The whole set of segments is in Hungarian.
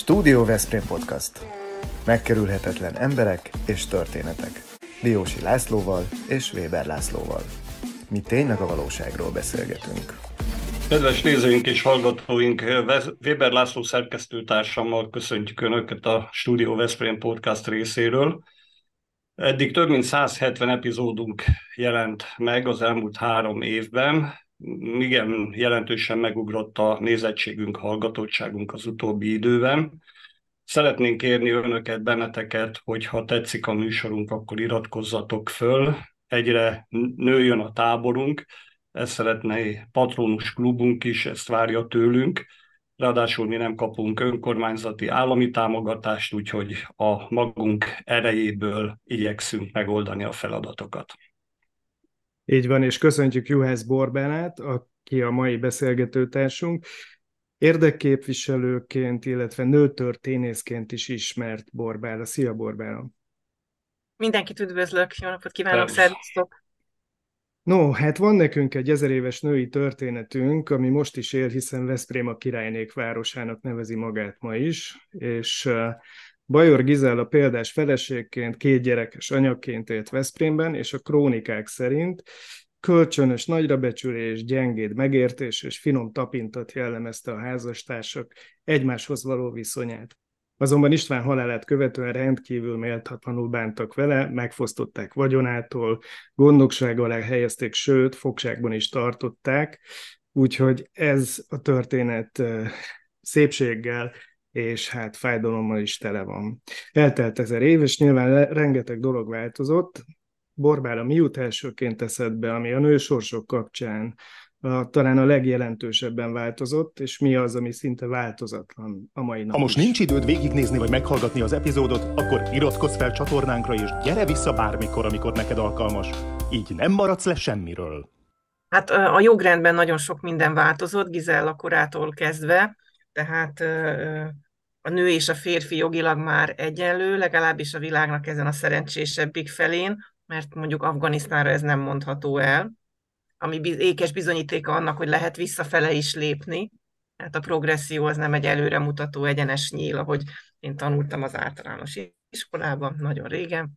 Stúdió Veszprém Podcast. Megkerülhetetlen emberek és történetek. Diósi Lászlóval és Weber Lászlóval. Mi tényleg a valóságról beszélgetünk. Kedves nézőink és hallgatóink, Weber László szerkesztőtársammal köszöntjük Önöket a Stúdió Veszprém Podcast részéről. Eddig több mint 170 epizódunk jelent meg az elmúlt három évben. Igen, jelentősen megugrott a nézettségünk, hallgatottságunk az utóbbi időben. Szeretnénk kérni önöket, benneteket, hogy ha tetszik a műsorunk, akkor iratkozzatok föl. Egyre nőjön a táborunk, ezt szeretné patronus klubunk is, ezt várja tőlünk. Ráadásul mi nem kapunk önkormányzati állami támogatást, úgyhogy a magunk erejéből igyekszünk megoldani a feladatokat. Így van, és köszöntjük Juhász Borbánát, aki a mai beszélgetőtársunk. Érdekképviselőként, illetve nőtörténészként is ismert Borbála. Szia Borbála! Mindenkit üdvözlök, jó napot kívánok, szervusztok! No, hát van nekünk egy ezer éves női történetünk, ami most is él, hiszen Veszprém a királynék városának nevezi magát ma is, és Bajor Gizella példás feleségként, két gyerekes anyaként élt Veszprémben, és a krónikák szerint kölcsönös nagyrabecsülés, gyengéd megértés és finom tapintat jellemezte a házastársak egymáshoz való viszonyát. Azonban István halálát követően rendkívül méltatlanul bántak vele, megfosztották vagyonától, gondokság alá helyezték, sőt, fogságban is tartották, úgyhogy ez a történet szépséggel és hát fájdalommal is tele van. Eltelt ezer év, és nyilván rengeteg dolog változott. Borbára mi jut elsőként eszedbe, ami a nősorsok kapcsán a, talán a legjelentősebben változott, és mi az, ami szinte változatlan a mai nap Ha most is. nincs időd végignézni vagy meghallgatni az epizódot, akkor iratkozz fel csatornánkra, és gyere vissza bármikor, amikor neked alkalmas. Így nem maradsz le semmiről. Hát a jogrendben nagyon sok minden változott, Gizella korától kezdve, tehát a nő és a férfi jogilag már egyenlő, legalábbis a világnak ezen a szerencsésebbik felén, mert mondjuk Afganisztánra ez nem mondható el, ami ékes bizonyítéka annak, hogy lehet visszafele is lépni. Hát a progresszió az nem egy előremutató egyenes nyíl, ahogy én tanultam az általános iskolában nagyon régen.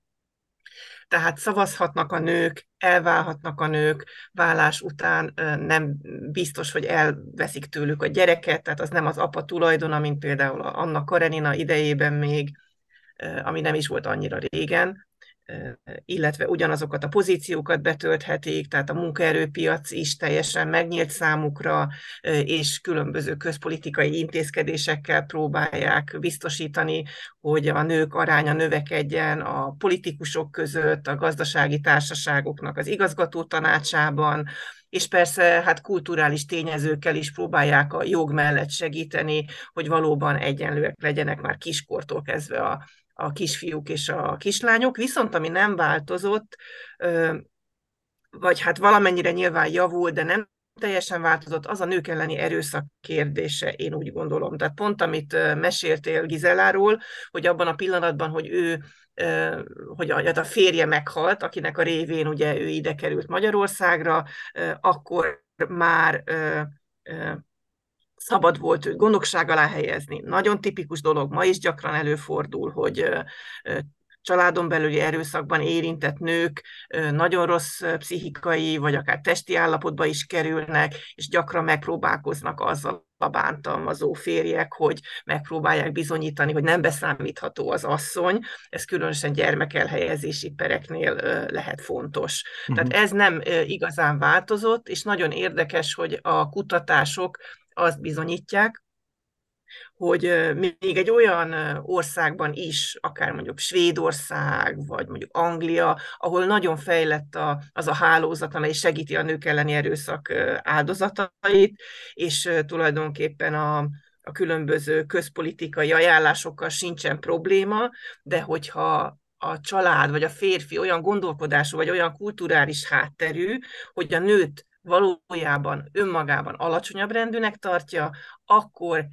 Tehát szavazhatnak a nők, elválhatnak a nők, vállás után nem biztos, hogy elveszik tőlük a gyereket, tehát az nem az apa tulajdona, mint például Anna Karenina idejében még, ami nem is volt annyira régen, illetve ugyanazokat a pozíciókat betölthetik, tehát a munkaerőpiac is teljesen megnyílt számukra, és különböző közpolitikai intézkedésekkel próbálják biztosítani, hogy a nők aránya növekedjen a politikusok között, a gazdasági társaságoknak az igazgató tanácsában, és persze hát kulturális tényezőkkel is próbálják a jog mellett segíteni, hogy valóban egyenlőek legyenek már kiskortól kezdve a, a kisfiúk és a kislányok, viszont ami nem változott, vagy hát valamennyire nyilván javult, de nem teljesen változott, az a nők elleni erőszak kérdése, én úgy gondolom. Tehát pont amit meséltél Gizeláról, hogy abban a pillanatban, hogy ő hogy a férje meghalt, akinek a révén ugye ő ide került Magyarországra, akkor már szabad volt őt gondokság alá helyezni. Nagyon tipikus dolog, ma is gyakran előfordul, hogy családon belüli erőszakban érintett nők nagyon rossz pszichikai, vagy akár testi állapotba is kerülnek, és gyakran megpróbálkoznak azzal a bántalmazó férjek, hogy megpróbálják bizonyítani, hogy nem beszámítható az asszony. Ez különösen gyermekelhelyezési pereknél lehet fontos. Uh-huh. Tehát ez nem igazán változott, és nagyon érdekes, hogy a kutatások azt bizonyítják, hogy még egy olyan országban is, akár mondjuk Svédország, vagy mondjuk Anglia, ahol nagyon fejlett a, az a hálózat, amely segíti a nők elleni erőszak áldozatait, és tulajdonképpen a, a különböző közpolitikai ajánlásokkal sincsen probléma, de hogyha a család vagy a férfi olyan gondolkodású, vagy olyan kulturális hátterű, hogy a nőt valójában önmagában alacsonyabb rendűnek tartja, akkor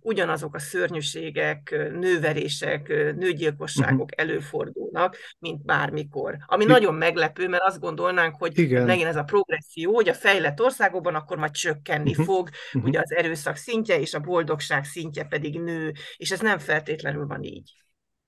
ugyanazok a szörnyűségek, nőverések, nőgyilkosságok uh-huh. előfordulnak, mint bármikor. Ami I- nagyon meglepő, mert azt gondolnánk, hogy Igen. megint ez a progresszió, hogy a fejlett országokban akkor majd csökkenni uh-huh. fog, uh-huh. ugye az erőszak szintje és a boldogság szintje pedig nő, és ez nem feltétlenül van így.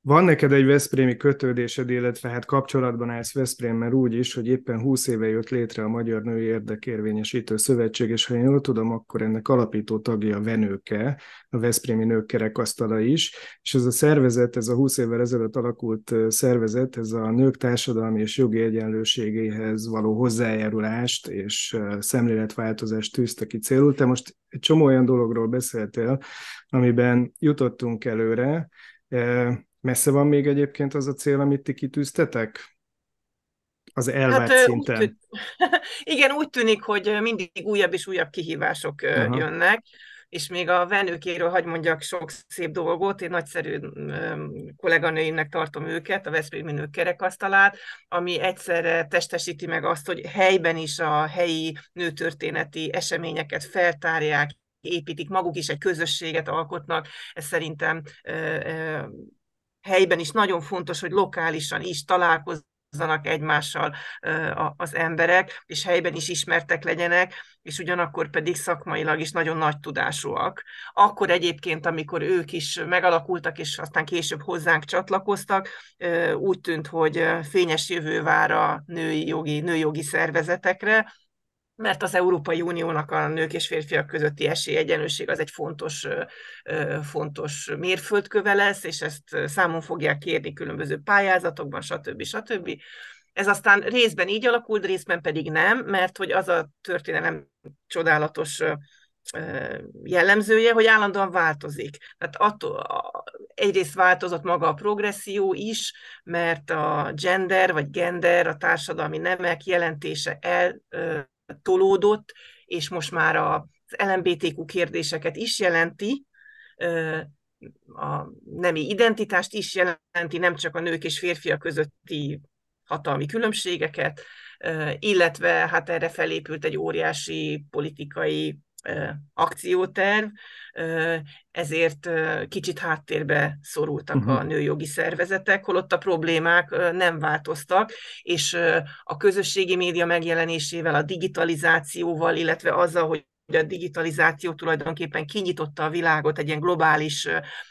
Van neked egy Veszprémi kötődésed, illetve hát kapcsolatban állsz Veszprémmel úgy is, hogy éppen 20 éve jött létre a Magyar Női Érdekérvényesítő Szövetség, és ha én jól tudom, akkor ennek alapító tagja a Venőke, a Veszprémi Nők Kerekasztala is, és ez a szervezet, ez a 20 évvel ezelőtt alakult szervezet, ez a nők társadalmi és jogi egyenlőségéhez való hozzájárulást és szemléletváltozást tűzte ki célul. Te most egy csomó olyan dologról beszéltél, amiben jutottunk előre, Messze van még egyébként az a cél, amit ti kitűztetek? Az elvárt hát, szinten. Úgy. Igen, úgy tűnik, hogy mindig újabb és újabb kihívások Aha. jönnek, és még a venőkéről hagy mondjak sok szép dolgot, én nagyszerű kolléganőimnek tartom őket, a Veszprémi Nők kerekasztalát, ami egyszerre testesíti meg azt, hogy helyben is a helyi nőtörténeti eseményeket feltárják, építik, maguk is egy közösséget alkotnak, ez szerintem helyben is nagyon fontos, hogy lokálisan is találkozzanak egymással az emberek, és helyben is ismertek legyenek, és ugyanakkor pedig szakmailag is nagyon nagy tudásúak. Akkor egyébként, amikor ők is megalakultak, és aztán később hozzánk csatlakoztak, úgy tűnt, hogy fényes jövő vár a női jogi, nőjogi szervezetekre, mert az Európai Uniónak a nők és férfiak közötti esélyegyenlőség az egy fontos, fontos mérföldköve lesz, és ezt számon fogják kérni különböző pályázatokban, stb. stb. Ez aztán részben így alakult, részben pedig nem, mert hogy az a történelem csodálatos jellemzője, hogy állandóan változik. Tehát attól, egyrészt változott maga a progresszió is, mert a gender vagy gender, a társadalmi nemek jelentése el tolódott, és most már az LMBTQ kérdéseket is jelenti, a nemi identitást is jelenti, nem csak a nők és férfiak közötti hatalmi különbségeket, illetve hát erre felépült egy óriási politikai akcióterv, ezért kicsit háttérbe szorultak uh-huh. a nőjogi szervezetek, holott a problémák nem változtak, és a közösségi média megjelenésével, a digitalizációval, illetve azzal, hogy a digitalizáció tulajdonképpen kinyitotta a világot, egy ilyen globális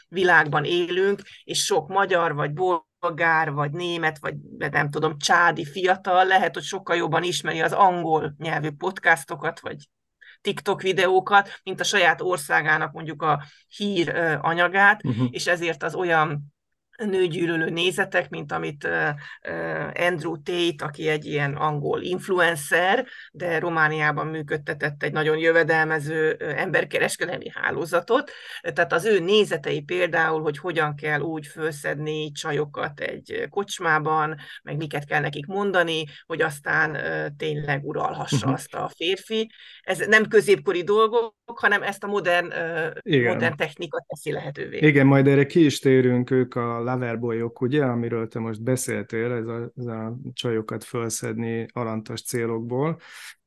világban élünk, és sok magyar vagy bolgár, vagy német, vagy nem tudom, csádi fiatal lehet, hogy sokkal jobban ismeri az angol nyelvű podcastokat, vagy TikTok videókat, mint a saját országának mondjuk a hír anyagát, uh-huh. és ezért az olyan nőgyűlölő nézetek, mint amit Andrew Tate, aki egy ilyen angol influencer, de Romániában működtetett egy nagyon jövedelmező emberkereskedelmi hálózatot. Tehát az ő nézetei például, hogy hogyan kell úgy fölszedni csajokat egy kocsmában, meg miket kell nekik mondani, hogy aztán tényleg uralhassa uh-huh. azt a férfi. Ez nem középkori dolgok, hanem ezt a modern, Igen. modern technika teszi lehetővé. Igen, majd erre ki is térünk ők a loverboyok, ugye, amiről te most beszéltél, ez a, ez a csajokat felszedni alantas célokból.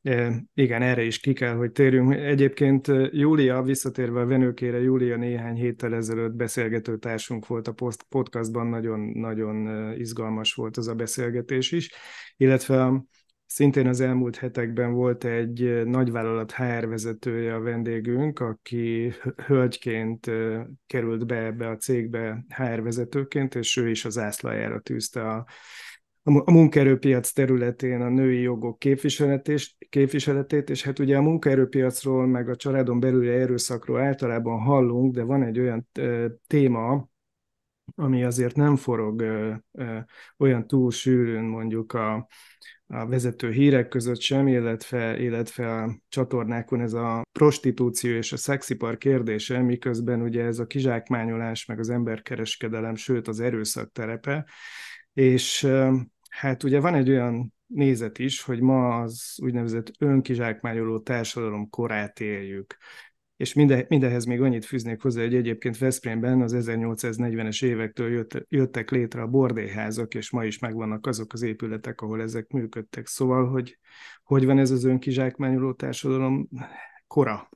E, igen, erre is ki kell, hogy térjünk. Egyébként Júlia, visszatérve a venőkére, Júlia néhány héttel ezelőtt beszélgető társunk volt a podcastban, nagyon, nagyon izgalmas volt az a beszélgetés is, illetve Szintén az elmúlt hetekben volt egy nagyvállalat HR vezetője a vendégünk, aki hölgyként került be ebbe a cégbe HR vezetőként, és ő is az ászlajára tűzte a, a munkaerőpiac területén a női jogok képviseletét, és hát ugye a munkaerőpiacról, meg a családon belüli erőszakról általában hallunk, de van egy olyan téma, ami azért nem forog olyan túl sűrűn mondjuk a, a vezető hírek között sem, illetve, illetve a csatornákon ez a prostitúció és a szexipar kérdése, miközben ugye ez a kizsákmányolás, meg az emberkereskedelem, sőt az erőszak terepe, és hát ugye van egy olyan nézet is, hogy ma az úgynevezett önkizsákmányoló társadalom korát éljük. És minde, mindehez még annyit fűznék hozzá, hogy egyébként Veszprémben az 1840-es évektől jött, jöttek létre a bordélyházak, és ma is megvannak azok az épületek, ahol ezek működtek. Szóval, hogy hogy van ez az önkizsákmányoló társadalom kora?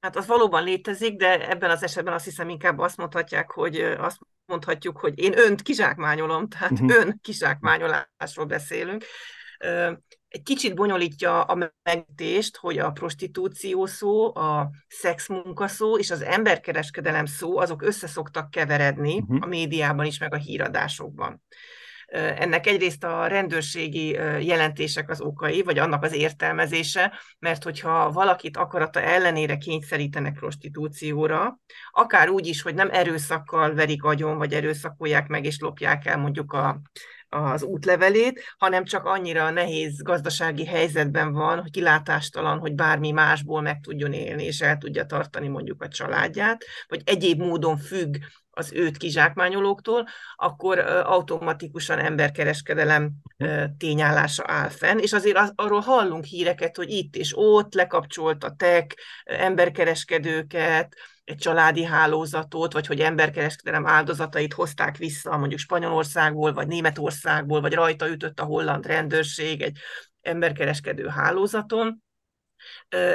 Hát az valóban létezik, de ebben az esetben azt hiszem inkább azt mondhatják, hogy azt mondhatjuk, hogy én önt kizsákmányolom, tehát uh-huh. ön kizsákmányolásról beszélünk. Egy kicsit bonyolítja a megtést, hogy a prostitúció szó, a szexmunka szó és az emberkereskedelem szó, azok összeszoktak keveredni uh-huh. a médiában is, meg a híradásokban. Ennek egyrészt a rendőrségi jelentések az okai, vagy annak az értelmezése, mert hogyha valakit akarata ellenére kényszerítenek prostitúcióra, akár úgy is, hogy nem erőszakkal verik agyon, vagy erőszakolják meg és lopják el mondjuk a, az útlevelét, hanem csak annyira nehéz gazdasági helyzetben van, hogy kilátástalan, hogy bármi másból meg tudjon élni, és el tudja tartani mondjuk a családját, vagy egyéb módon függ az őt kizsákmányolóktól, akkor automatikusan emberkereskedelem tényállása áll fenn, és azért az, arról hallunk híreket, hogy itt és ott lekapcsoltatek emberkereskedőket, egy családi hálózatot, vagy hogy emberkereskedelem áldozatait hozták vissza mondjuk Spanyolországból, vagy Németországból, vagy rajta ütött a holland rendőrség egy emberkereskedő hálózaton.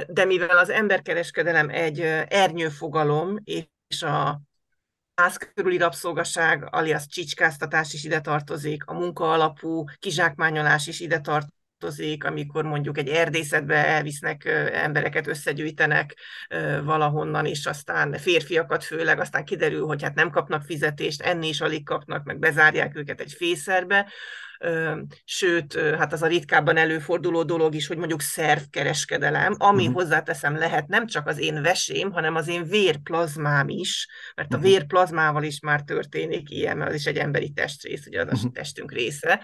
De mivel az emberkereskedelem egy ernyőfogalom, és a ház körüli rabszolgaság, alias csicskáztatás is ide tartozik, a munka alapú kizsákmányolás is ide tartozik, amikor mondjuk egy erdészetbe elvisznek embereket, összegyűjtenek valahonnan, és aztán férfiakat főleg, aztán kiderül, hogy hát nem kapnak fizetést, enni is alig kapnak, meg bezárják őket egy fészerbe, sőt, hát az a ritkábban előforduló dolog is, hogy mondjuk szervkereskedelem, ami uh-huh. hozzáteszem lehet nem csak az én vesém, hanem az én vérplazmám is, mert a mhm. vérplazmával is már történik ilyen, mert az is egy emberi testrész, ugye az a mhm. testünk része,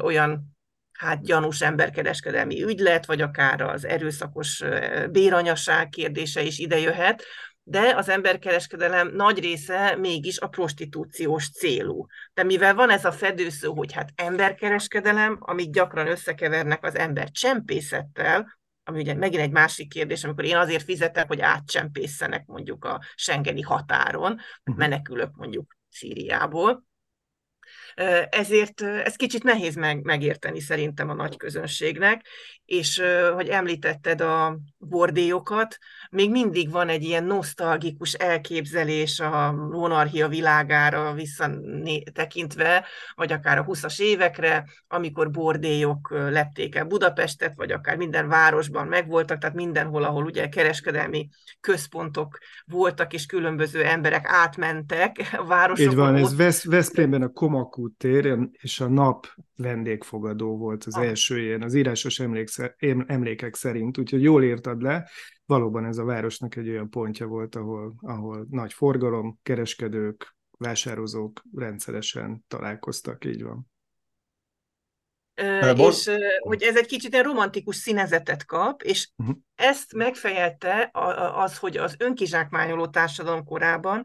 olyan hát gyanús emberkereskedelmi ügylet, vagy akár az erőszakos béranyaság kérdése is ide jöhet, de az emberkereskedelem nagy része mégis a prostitúciós célú. De mivel van ez a fedőszó, hogy hát emberkereskedelem, amit gyakran összekevernek az ember csempészettel, ami ugye megint egy másik kérdés, amikor én azért fizetek, hogy átcsempészenek mondjuk a Schengeni határon, mhm. menekülök mondjuk Szíriából, ezért ez kicsit nehéz meg, megérteni szerintem a nagy közönségnek, és hogy említetted a bordélyokat, még mindig van egy ilyen nosztalgikus elképzelés a monarchia világára visszatekintve, vagy akár a 20-as évekre, amikor bordélyok lepték el Budapestet, vagy akár minden városban megvoltak, tehát mindenhol, ahol ugye kereskedelmi központok voltak, és különböző emberek átmentek a városokon. Így van, ez Vesz, Veszprémben a Komakút tér, és a nap vendégfogadó volt az ah. első ilyen, az írásos emlékek szerint, úgyhogy jól írtad le, valóban ez a városnak egy olyan pontja volt, ahol, ahol nagy forgalom, kereskedők, vásározók rendszeresen találkoztak, így van. Uh, és hogy ez egy kicsit egy romantikus színezetet kap, és uh-huh. ezt megfejelte az, hogy az önkizsákmányoló társadalom korában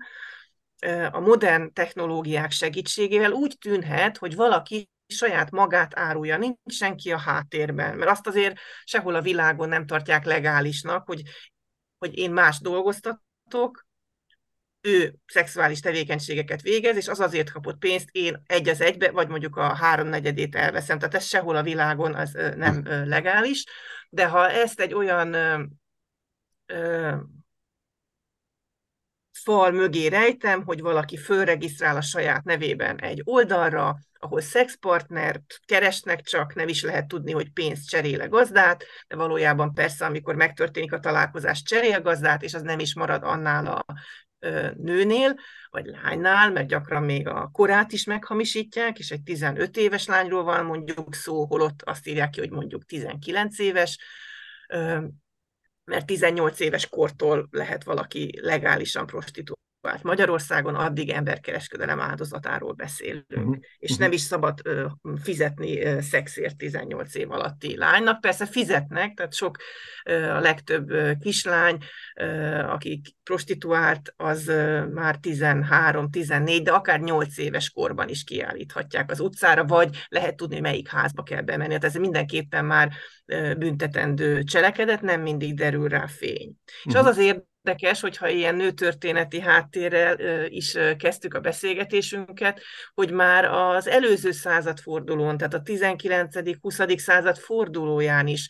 a modern technológiák segítségével úgy tűnhet, hogy valaki saját magát árulja, nincs senki a háttérben, mert azt azért sehol a világon nem tartják legálisnak, hogy, hogy én más dolgoztatok, ő szexuális tevékenységeket végez, és az azért kapott pénzt, én egy az egybe, vagy mondjuk a háromnegyedét elveszem. Tehát ez sehol a világon az nem legális, de ha ezt egy olyan fal mögé rejtem, hogy valaki fölregisztrál a saját nevében egy oldalra, ahol szexpartnert keresnek csak, nem is lehet tudni, hogy pénzt cserél gazdát, de valójában persze, amikor megtörténik a találkozás, cserél gazdát, és az nem is marad annál a nőnél, vagy lánynál, mert gyakran még a korát is meghamisítják, és egy 15 éves lányról van mondjuk szó, holott azt írják ki, hogy mondjuk 19 éves, mert 18 éves kortól lehet valaki legálisan prostituált Magyarországon, addig emberkereskedelem áldozatáról beszélünk. Uh-huh. És uh-huh. nem is szabad uh, fizetni uh, szexért 18 év alatti lánynak. Persze fizetnek, tehát sok uh, a legtöbb uh, kislány, uh, akik prostituált, az uh, már 13-14, de akár 8 éves korban is kiállíthatják az utcára, vagy lehet tudni, melyik házba kell bemenni. Tehát ez mindenképpen már uh, büntetendő cselekedet, nem mindig derül rá fény. Uh-huh. És az az érdekes, érdekes, hogyha ilyen nőtörténeti háttérrel is kezdtük a beszélgetésünket, hogy már az előző századfordulón, tehát a 19.-20. század fordulóján is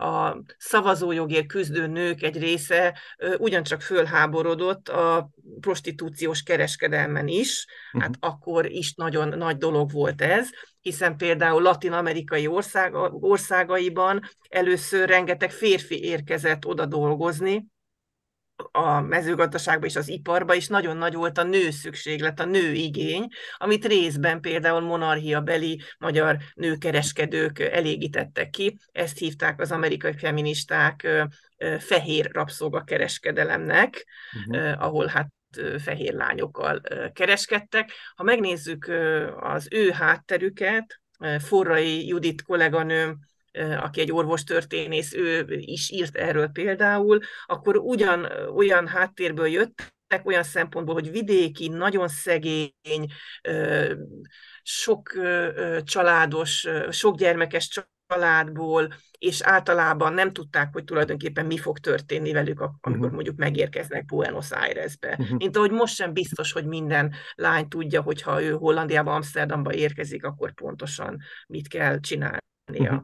a szavazójogért küzdő nők egy része ugyancsak fölháborodott a prostitúciós kereskedelmen is, uh-huh. hát akkor is nagyon nagy dolog volt ez, hiszen például latin-amerikai ország, országaiban először rengeteg férfi érkezett oda dolgozni, a mezőgazdaságban és az iparban is nagyon nagy volt a nő szükséglet, a nő igény, amit részben például monarchia beli magyar nőkereskedők elégítettek ki. Ezt hívták az amerikai feministák fehér rabszolgakereskedelemnek, uh-huh. ahol hát fehér lányokkal kereskedtek. Ha megnézzük az ő hátterüket, Forrai Judit kolléganőm aki egy orvostörténész, ő is írt erről például, akkor ugyan olyan háttérből jöttek, olyan szempontból, hogy vidéki, nagyon szegény, sok családos, sok gyermekes családból, és általában nem tudták, hogy tulajdonképpen mi fog történni velük, amikor uh-huh. mondjuk megérkeznek Buenos Airesbe. Uh-huh. Mint ahogy most sem biztos, hogy minden lány tudja, hogy ha ő Hollandiába, Amsterdamba érkezik, akkor pontosan mit kell csinálnia. Uh-huh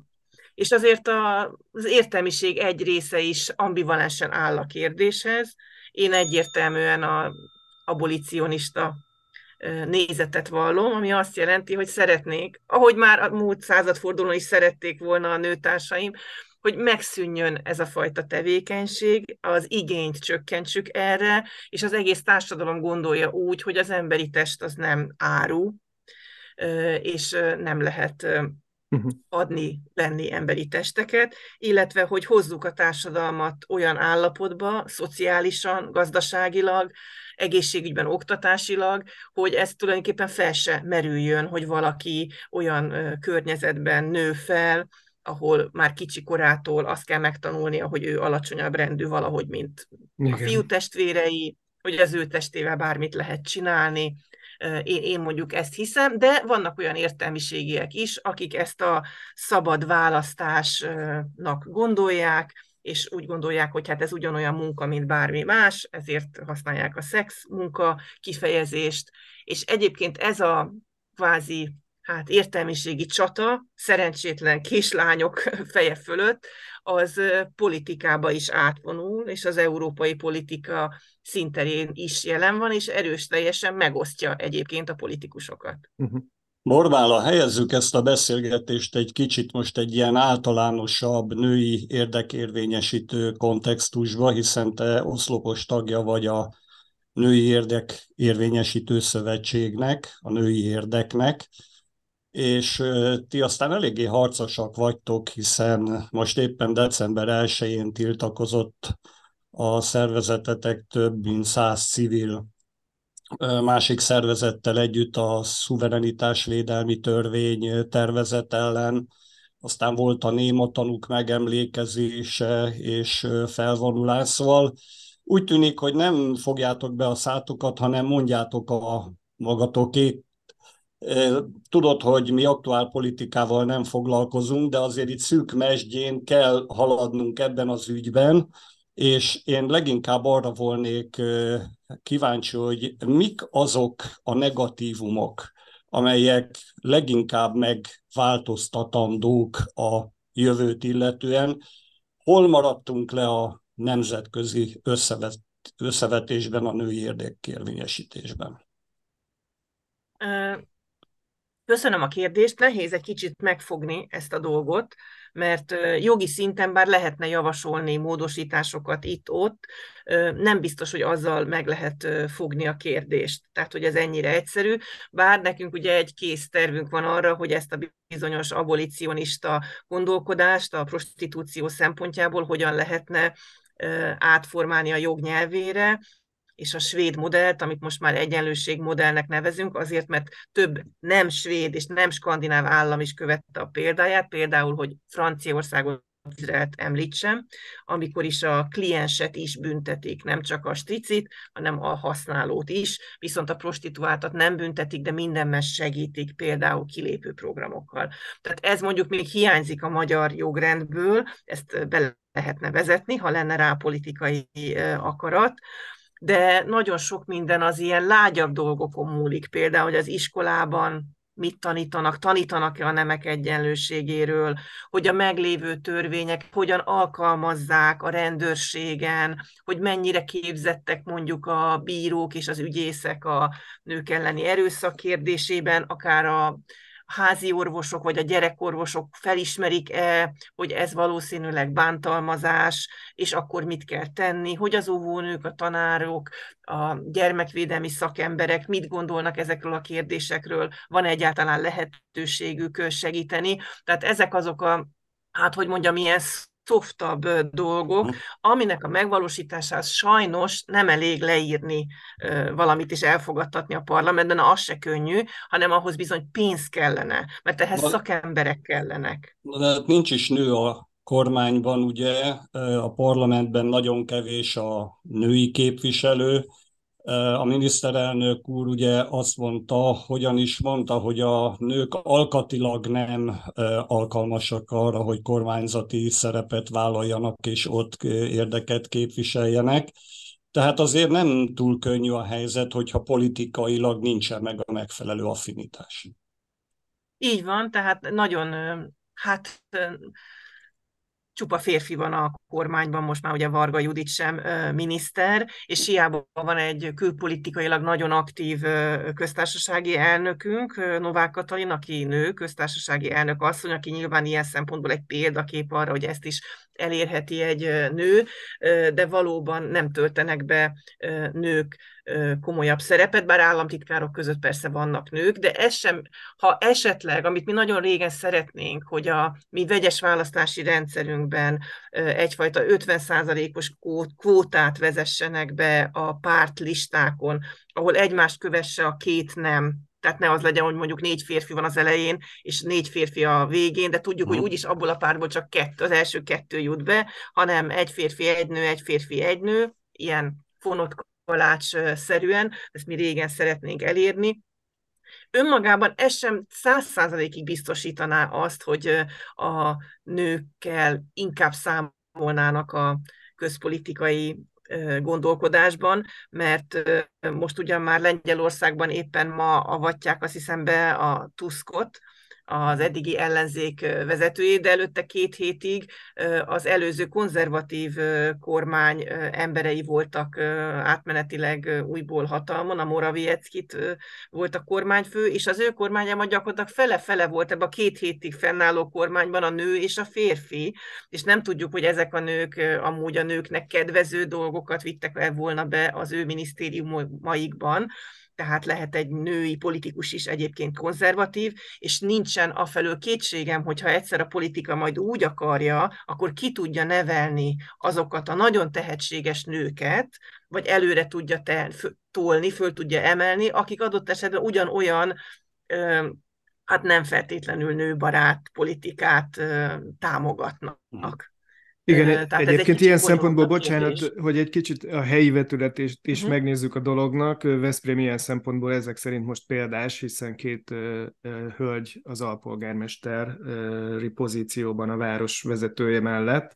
és azért a, az értelmiség egy része is ambivalensen áll a kérdéshez. Én egyértelműen a abolicionista nézetet vallom, ami azt jelenti, hogy szeretnék, ahogy már a múlt századfordulón is szerették volna a nőtársaim, hogy megszűnjön ez a fajta tevékenység, az igényt csökkentsük erre, és az egész társadalom gondolja úgy, hogy az emberi test az nem áru, és nem lehet. Adni, venni emberi testeket, illetve hogy hozzuk a társadalmat olyan állapotba, szociálisan, gazdaságilag, egészségügyben, oktatásilag, hogy ez tulajdonképpen fel se merüljön, hogy valaki olyan környezetben nő fel, ahol már kicsi korától azt kell megtanulnia, hogy ő alacsonyabb rendű valahogy, mint Igen. a fiú testvérei, hogy az ő testével bármit lehet csinálni, én, én mondjuk ezt hiszem, de vannak olyan értelmiségiek is, akik ezt a szabad választásnak gondolják, és úgy gondolják, hogy hát ez ugyanolyan munka, mint bármi más, ezért használják a szex munka kifejezést, és egyébként ez a kvázi hát értelmiségi csata, szerencsétlen kislányok feje fölött, az politikába is átvonul, és az európai politika szinterén is jelen van, és erős teljesen megosztja egyébként a politikusokat. Uh-huh. Helyezzük ezt a beszélgetést egy kicsit most egy ilyen általánosabb női érdekérvényesítő kontextusba, hiszen te oszlopos tagja vagy a Női Érdekérvényesítő Szövetségnek, a női érdeknek, és ti aztán eléggé harcosak vagytok, hiszen most éppen december 1-én tiltakozott a szervezetetek több mint száz civil másik szervezettel együtt a szuverenitásvédelmi törvény tervezet ellen, aztán volt a néma tanúk megemlékezése és felvonulás, szóval úgy tűnik, hogy nem fogjátok be a szátokat, hanem mondjátok a magatoké Tudod, hogy mi aktuál politikával nem foglalkozunk, de azért itt szűk mesdjén kell haladnunk ebben az ügyben, és én leginkább arra volnék kíváncsi, hogy mik azok a negatívumok, amelyek leginkább megváltoztatandók a jövőt illetően. Hol maradtunk le a nemzetközi összevet, összevetésben, a női érdekkérvényesítésben? Köszönöm a kérdést, nehéz egy kicsit megfogni ezt a dolgot, mert jogi szinten bár lehetne javasolni módosításokat itt-ott, nem biztos, hogy azzal meg lehet fogni a kérdést. Tehát, hogy ez ennyire egyszerű, bár nekünk ugye egy kész tervünk van arra, hogy ezt a bizonyos abolicionista gondolkodást a prostitúció szempontjából hogyan lehetne átformálni a jog nyelvére, és a svéd modellt, amit most már egyenlőség modellnek nevezünk, azért, mert több nem svéd és nem skandináv állam is követte a példáját, például, hogy Franciaországot Izraelt említsem, amikor is a klienset is büntetik, nem csak a stricit, hanem a használót is, viszont a prostituáltat nem büntetik, de mindenben segítik, például kilépő programokkal. Tehát ez mondjuk még hiányzik a magyar jogrendből, ezt be lehetne vezetni, ha lenne rá politikai akarat de nagyon sok minden az ilyen lágyabb dolgokon múlik. Például, hogy az iskolában mit tanítanak, tanítanak-e a nemek egyenlőségéről, hogy a meglévő törvények hogyan alkalmazzák a rendőrségen, hogy mennyire képzettek mondjuk a bírók és az ügyészek a nők elleni erőszak kérdésében, akár a házi orvosok vagy a gyerekorvosok felismerik-e, hogy ez valószínűleg bántalmazás, és akkor mit kell tenni, hogy az óvónők, a tanárok, a gyermekvédelmi szakemberek mit gondolnak ezekről a kérdésekről, van egyáltalán lehetőségük segíteni. Tehát ezek azok a, hát hogy mondjam, ilyen softabb dolgok, hm. aminek a megvalósításához sajnos nem elég leírni valamit és elfogadtatni a parlamentben, az se könnyű, hanem ahhoz bizony pénz kellene, mert ehhez Na, szakemberek kellenek. De hát nincs is nő a kormányban, ugye, a parlamentben nagyon kevés a női képviselő, a miniszterelnök úr ugye azt mondta, hogyan is mondta, hogy a nők alkatilag nem alkalmasak arra, hogy kormányzati szerepet vállaljanak és ott érdeket képviseljenek. Tehát azért nem túl könnyű a helyzet, hogyha politikailag nincsen meg a megfelelő affinitás. Így van, tehát nagyon, hát csupa férfi van a kormányban, most már ugye Varga Judit sem miniszter, és hiába van egy külpolitikailag nagyon aktív köztársasági elnökünk, Novák Katalin, aki nő, köztársasági elnök asszony, aki nyilván ilyen szempontból egy példakép arra, hogy ezt is elérheti egy nő, de valóban nem töltenek be nők komolyabb szerepet, bár államtitkárok között persze vannak nők, de ez sem, ha esetleg, amit mi nagyon régen szeretnénk, hogy a mi vegyes választási rendszerünkben egyfajta 50%-os kvótát vezessenek be a pártlistákon, ahol egymást kövesse a két nem, tehát ne az legyen, hogy mondjuk négy férfi van az elején, és négy férfi a végén, de tudjuk, hogy úgyis abból a párból csak kettő, az első kettő jut be, hanem egy férfi, egy nő, egy férfi, egy nő, ilyen fonott kalács-szerűen, ezt mi régen szeretnénk elérni, önmagában ez sem száz százalékig biztosítaná azt, hogy a nőkkel inkább számolnának a közpolitikai gondolkodásban, mert most ugyan már Lengyelországban éppen ma avatják azt hiszem be a Tuskot, az eddigi ellenzék vezetőjét, de előtte két hétig az előző konzervatív kormány emberei voltak átmenetileg újból hatalmon, a Moravieckit volt a kormányfő, és az ő kormányában gyakorlatilag fele-fele volt ebben a két hétig fennálló kormányban a nő és a férfi, és nem tudjuk, hogy ezek a nők amúgy a nőknek kedvező dolgokat vittek el volna be az ő minisztériumaikban, tehát lehet egy női politikus is egyébként konzervatív, és nincsen afelől kétségem, hogyha egyszer a politika majd úgy akarja, akkor ki tudja nevelni azokat a nagyon tehetséges nőket, vagy előre tudja te, tolni, föl tudja emelni, akik adott esetben ugyanolyan ö, hát nem feltétlenül nőbarát politikát ö, támogatnak. Igen, Tehát egyébként egy ilyen szempontból, bocsánat, kérdés. hogy egy kicsit a helyi vetületést is uh-huh. megnézzük a dolognak. Veszprém ilyen szempontból ezek szerint most példás, hiszen két uh, hölgy az alpolgármester uh, pozícióban a város vezetője mellett,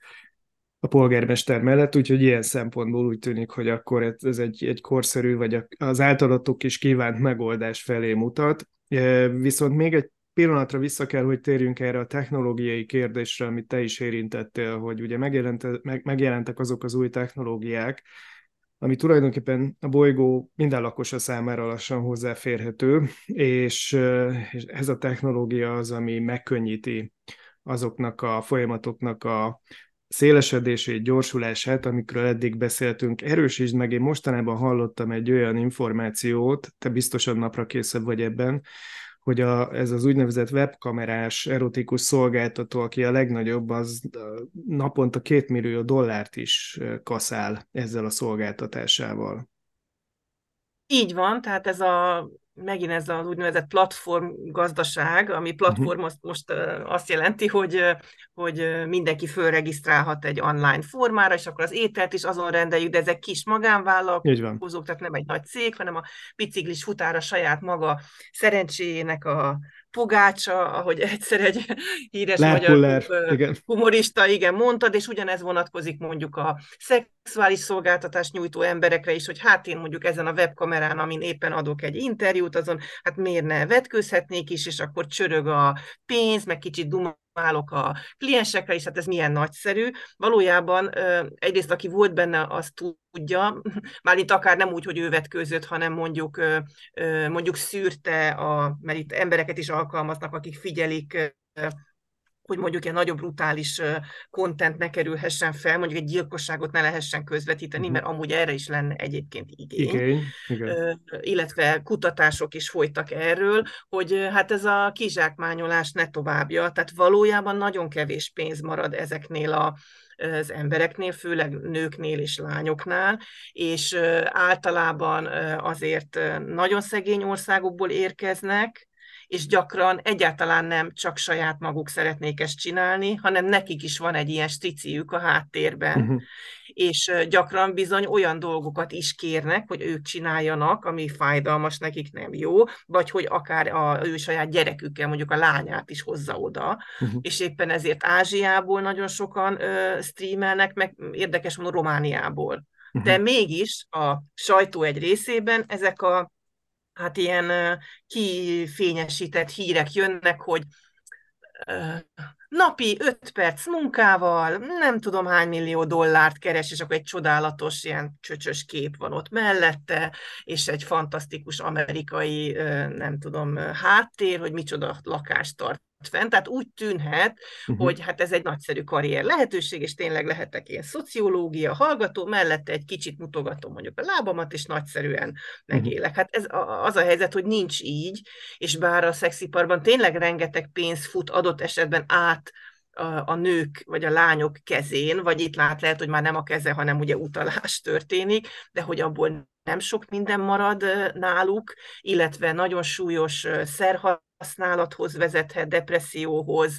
a polgármester mellett, úgyhogy ilyen szempontból úgy tűnik, hogy akkor ez egy, egy korszerű, vagy az általatok is kívánt megoldás felé mutat. Viszont még egy pillanatra vissza kell, hogy térjünk erre a technológiai kérdésre, amit te is érintettél, hogy ugye megjelent, meg, megjelentek azok az új technológiák, ami tulajdonképpen a bolygó minden lakosa számára lassan hozzáférhető, és, és ez a technológia az, ami megkönnyíti azoknak a folyamatoknak a szélesedését, gyorsulását, amikről eddig beszéltünk. Erősítsd meg, én mostanában hallottam egy olyan információt, te biztosan napra készebb vagy ebben, hogy a, ez az úgynevezett webkamerás erotikus szolgáltató, aki a legnagyobb, az naponta két millió dollárt is kaszál ezzel a szolgáltatásával. Így van, tehát ez a megint ez az úgynevezett platform gazdaság, ami platform most, most azt jelenti, hogy, hogy mindenki fölregisztrálhat egy online formára, és akkor az ételt is azon rendeljük, de ezek kis magánvállalkozók, tehát nem egy nagy cég, hanem a biciklis futára saját maga szerencséjének a pogácsa, ahogy egyszer egy híres Lerpuller, magyar igen. humorista, igen, mondtad, és ugyanez vonatkozik mondjuk a szexuális szolgáltatást nyújtó emberekre is, hogy hát én mondjuk ezen a webkamerán, amin éppen adok egy interjút, azon hát miért ne vetkőzhetnék is, és akkor csörög a pénz, meg kicsit duma állok a kliensekre is, hát ez milyen nagyszerű. Valójában egyrészt, aki volt benne, az tudja, itt akár nem úgy, hogy ő vetkőzött, hanem mondjuk, mondjuk szűrte, a, mert itt embereket is alkalmaznak, akik figyelik hogy mondjuk egy nagyobb brutális content ne kerülhessen fel, mondjuk egy gyilkosságot ne lehessen közvetíteni, uh-huh. mert amúgy erre is lenne egyébként igény. igény. Igen. Illetve kutatások is folytak erről, hogy hát ez a kizsákmányolás ne továbbja, tehát valójában nagyon kevés pénz marad ezeknél a, az embereknél, főleg nőknél és lányoknál, és általában azért nagyon szegény országokból érkeznek, és gyakran egyáltalán nem csak saját maguk szeretnék ezt csinálni, hanem nekik is van egy ilyen striciük a háttérben. Uh-huh. És gyakran bizony olyan dolgokat is kérnek, hogy ők csináljanak, ami fájdalmas, nekik nem jó, vagy hogy akár a ő saját gyerekükkel, mondjuk a lányát is hozza oda, uh-huh. és éppen ezért Ázsiából nagyon sokan uh, streamelnek, meg érdekes mondom Romániából. Uh-huh. De mégis a sajtó egy részében ezek a hát ilyen kifényesített hírek jönnek, hogy napi 5 perc munkával, nem tudom hány millió dollárt keres, és akkor egy csodálatos ilyen csöcsös kép van ott mellette, és egy fantasztikus amerikai, nem tudom, háttér, hogy micsoda lakást tart tehát úgy tűnhet, uh-huh. hogy hát ez egy nagyszerű karrier lehetőség, és tényleg lehetek ilyen szociológia hallgató, mellette egy kicsit mutogatom mondjuk a lábamat, és nagyszerűen megélek. Hát ez az a helyzet, hogy nincs így, és bár a szexiparban tényleg rengeteg pénz fut adott esetben át a, a nők vagy a lányok kezén, vagy itt lát lehet, hogy már nem a keze, hanem ugye utalás történik, de hogy abból nem sok minden marad náluk, illetve nagyon súlyos szerhal használathoz vezethet, depresszióhoz,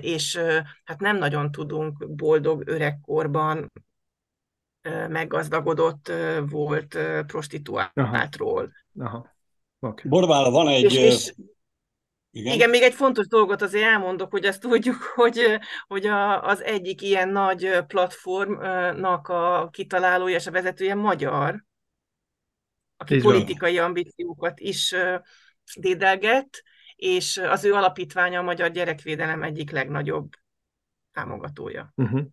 és hát nem nagyon tudunk boldog öregkorban meggazdagodott volt prostituáltról. Aha. Aha. Okay. Borbála, van egy... És, és, igen. Igen, még egy fontos dolgot azért elmondok, hogy ezt tudjuk, hogy, hogy a, az egyik ilyen nagy platformnak a kitalálója és a vezetője magyar, aki Így politikai van. ambíciókat is dédelget, és az ő alapítványa a Magyar Gyerekvédelem egyik legnagyobb támogatója. Uh-huh.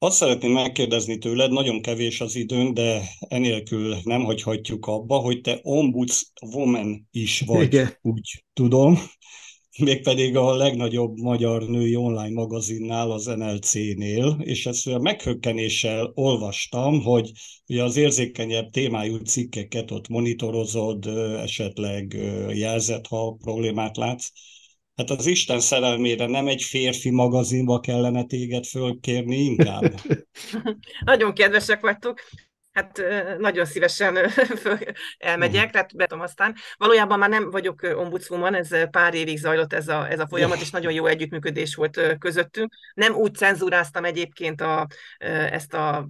Azt szeretném megkérdezni tőled, nagyon kevés az időnk, de enélkül nem hagyhatjuk abba, hogy te ombudswoman is vagy, Igen. úgy tudom mégpedig a legnagyobb magyar női online magazinnál, az NLC-nél, és ezt a meghökkenéssel olvastam, hogy ugye az érzékenyebb témájú cikkeket ott monitorozod, esetleg jelzett, ha problémát látsz. Hát az Isten szerelmére nem egy férfi magazinba kellene téged fölkérni inkább? Nagyon kedvesek vagytok hát nagyon szívesen elmegyek, uh-huh. tehát betom aztán. Valójában már nem vagyok ombudswoman, ez pár évig zajlott ez a, ez a folyamat, és nagyon jó együttműködés volt közöttünk. Nem úgy cenzúráztam egyébként a, ezt a,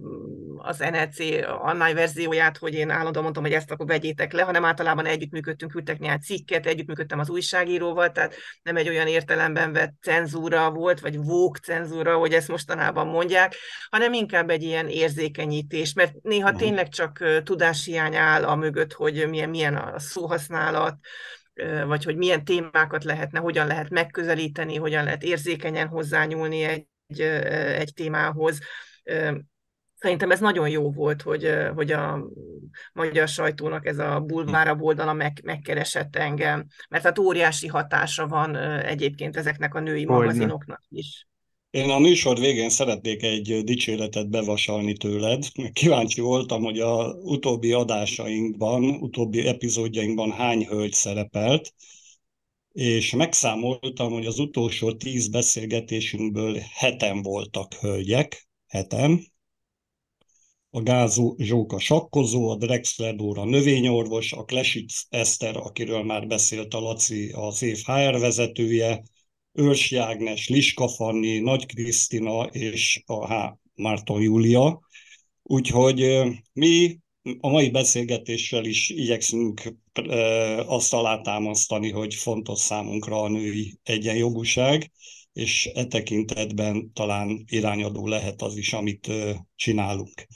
az NLC online verzióját, hogy én állandóan mondtam, hogy ezt akkor vegyétek le, hanem általában együttműködtünk, küldtek néhány cikket, együttműködtem az újságíróval, tehát nem egy olyan értelemben vett cenzúra volt, vagy vók cenzúra, hogy ezt mostanában mondják, hanem inkább egy ilyen érzékenyítés, mert néha tényleg csak tudáshiány áll a mögött, hogy milyen, milyen a szóhasználat, vagy hogy milyen témákat lehetne, hogyan lehet megközelíteni, hogyan lehet érzékenyen hozzányúlni egy, egy témához. Szerintem ez nagyon jó volt, hogy, hogy a magyar sajtónak ez a bulvára oldala meg, megkeresett engem, mert hát óriási hatása van egyébként ezeknek a női magazinoknak is. Én a műsor végén szeretnék egy dicséretet bevasalni tőled. Kíváncsi voltam, hogy a utóbbi adásainkban, utóbbi epizódjainkban hány hölgy szerepelt, és megszámoltam, hogy az utolsó tíz beszélgetésünkből heten voltak hölgyek, heten. A Gázó Zsóka sakkozó, a Drexler Dóra növényorvos, a Klesic Eszter, akiről már beszélt a Laci, az év HR vezetője, Őrs Jágnes, Liska Fanni, Nagy Krisztina és a H. Márton Júlia. Úgyhogy mi a mai beszélgetéssel is igyekszünk azt alátámasztani, hogy fontos számunkra a női egyenjogúság, és e tekintetben talán irányadó lehet az is, amit csinálunk.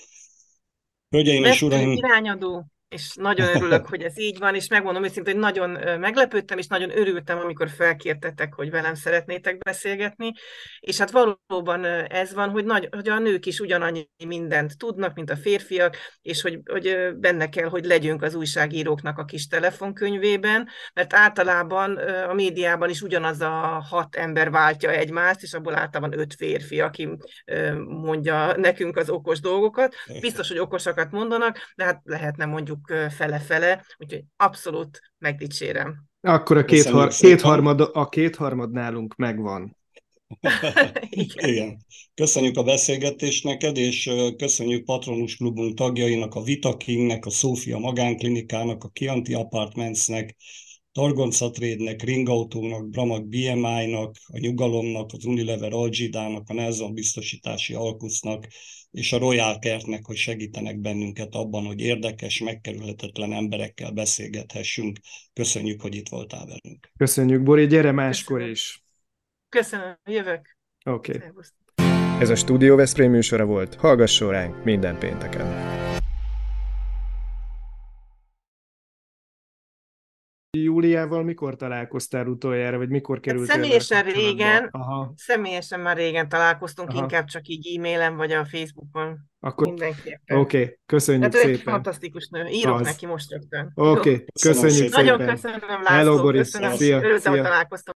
Hölgyeim és uraim! Irányadó és nagyon örülök, hogy ez így van, és megmondom őszintén, hogy nagyon meglepődtem, és nagyon örültem, amikor felkértetek, hogy velem szeretnétek beszélgetni, és hát valóban ez van, hogy, nagy, hogy a nők is ugyanannyi mindent tudnak, mint a férfiak, és hogy, hogy benne kell, hogy legyünk az újságíróknak a kis telefonkönyvében, mert általában a médiában is ugyanaz a hat ember váltja egymást, és abból általában öt férfi, aki mondja nekünk az okos dolgokat. Biztos, hogy okosakat mondanak, de hát lehetne mondjuk fele-fele, úgyhogy abszolút megdicsérem. Akkor a, két har- kétharmad, a kétharmad nálunk megvan. Igen. Igen. Köszönjük a beszélgetést neked, és köszönjük Patronus Klubunk tagjainak, a Vita Kingnek, a Szófia Magánklinikának, a Kianti Apartmentsnek, Targonca Trade-nek, Ringautónak, Bramag BMI-nak, a Nyugalomnak, az Unilever Algidának, a Nelson Biztosítási Alkusznak, és a Royal Kertnek, hogy segítenek bennünket abban, hogy érdekes, megkerülhetetlen emberekkel beszélgethessünk. Köszönjük, hogy itt voltál velünk. Köszönjük, Bori, gyere máskor Köszönöm. is. Köszönöm, jövök. Oké. Okay. Ez a Studio Veszprém műsora volt. Hallgasson ránk minden pénteken. Júliával mikor találkoztál utoljára, vagy mikor került hát Személyesen régen, Aha. személyesen már régen találkoztunk, Aha. inkább csak így e-mailen, vagy a Facebookon. Akkor... Mindenképpen. Oké, okay. köszönjük hát szépen. egy fantasztikus nő. Írok Az. neki most rögtön. Oké, okay. köszönjük szépen. Nagyon köszönöm, László. Hello, Boris. Köszönöm. Szia. Örültem, hogy találkoztam.